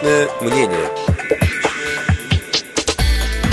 Личное мнение.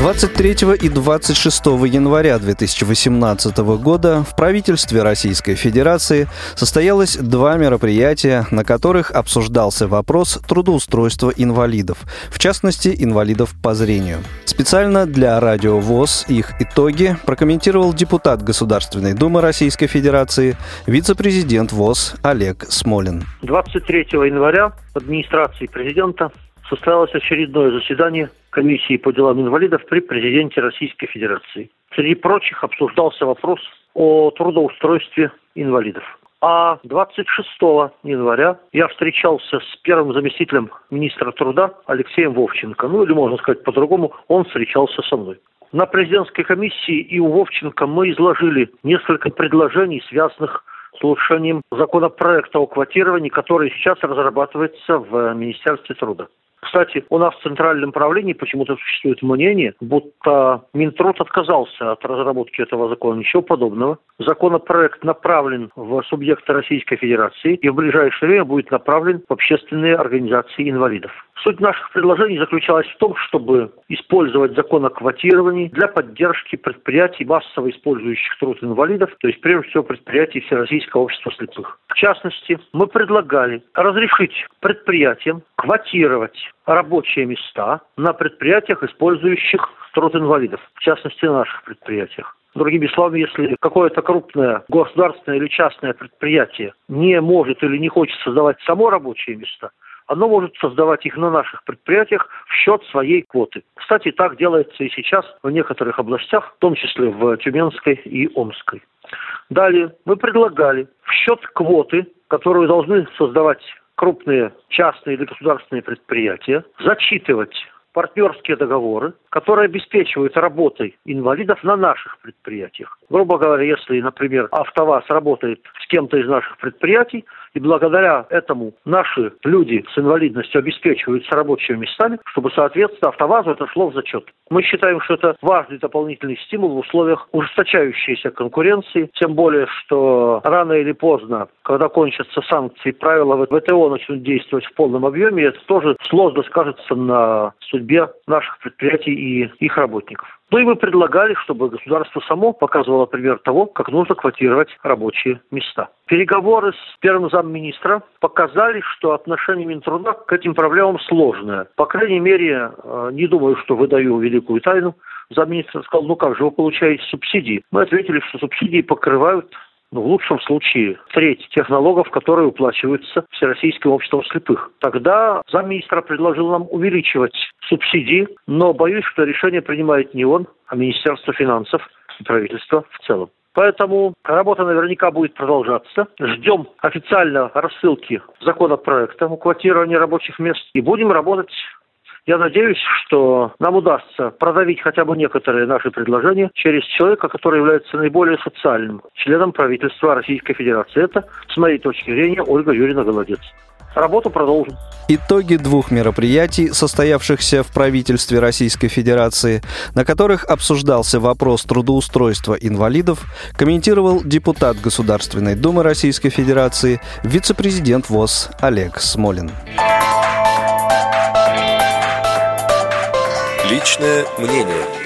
23 и 26 января 2018 года в правительстве Российской Федерации состоялось два мероприятия, на которых обсуждался вопрос трудоустройства инвалидов, в частности, инвалидов по зрению. Специально для Радио ВОЗ их итоги прокомментировал депутат Государственной Думы Российской Федерации, вице-президент ВОЗ Олег Смолин. 23 января в администрации президента состоялось очередное заседание комиссии по делам инвалидов при президенте Российской Федерации. Среди прочих обсуждался вопрос о трудоустройстве инвалидов. А 26 января я встречался с первым заместителем министра труда Алексеем Вовченко. Ну или можно сказать по-другому, он встречался со мной. На президентской комиссии и у Вовченко мы изложили несколько предложений, связанных с улучшением законопроекта о квотировании, который сейчас разрабатывается в Министерстве труда. Кстати, у нас в Центральном правлении почему-то существует мнение, будто Минтруд отказался от разработки этого закона. Ничего подобного. Законопроект направлен в субъекты Российской Федерации и в ближайшее время будет направлен в общественные организации инвалидов. Суть наших предложений заключалась в том, чтобы использовать закон о квотировании для поддержки предприятий, массово использующих труд инвалидов, то есть прежде всего предприятий Всероссийского общества слепых. В частности, мы предлагали разрешить предприятиям квотировать рабочие места на предприятиях, использующих труд инвалидов, в частности, на наших предприятиях. Другими словами, если какое-то крупное государственное или частное предприятие не может или не хочет создавать само рабочие места, оно может создавать их на наших предприятиях в счет своей квоты. Кстати, так делается и сейчас в некоторых областях, в том числе в Тюменской и Омской. Далее мы предлагали в счет квоты, которую должны создавать крупные частные или государственные предприятия, зачитывать партнерские договоры, которые обеспечивают работой инвалидов на наших предприятиях. Грубо говоря, если, например, АвтоВАЗ работает с кем-то из наших предприятий, и благодаря этому наши люди с инвалидностью обеспечиваются рабочими местами, чтобы, соответственно, АвтоВАЗу это шло в зачет. Мы считаем, что это важный дополнительный стимул в условиях ужесточающейся конкуренции, тем более, что рано или поздно, когда кончатся санкции, правила ВТО начнут действовать в полном объеме, и это тоже сложно скажется на судьбе наших предприятий и их работников. Ну и мы предлагали, чтобы государство само показывало пример того, как нужно квотировать рабочие места. Переговоры с первым замминистра показали, что отношение Минтруда к этим проблемам сложное. По крайней мере, э, не думаю, что выдаю великую тайну. Замминистра сказал, ну как же вы получаете субсидии? Мы ответили, что субсидии покрывают ну, в лучшем случае, треть тех налогов, которые уплачиваются Всероссийским обществом слепых. Тогда замминистра предложил нам увеличивать субсидии, но боюсь, что решение принимает не он, а Министерство финансов и правительство в целом. Поэтому работа наверняка будет продолжаться. Ждем официально рассылки законопроекта о квотировании рабочих мест и будем работать я надеюсь, что нам удастся продавить хотя бы некоторые наши предложения через человека, который является наиболее социальным членом правительства Российской Федерации. Это, с моей точки зрения, Ольга Юрьевна Голодец. Работу продолжим. Итоги двух мероприятий, состоявшихся в правительстве Российской Федерации, на которых обсуждался вопрос трудоустройства инвалидов, комментировал депутат Государственной Думы Российской Федерации, вице-президент ВОЗ Олег Смолин. Личное мнение.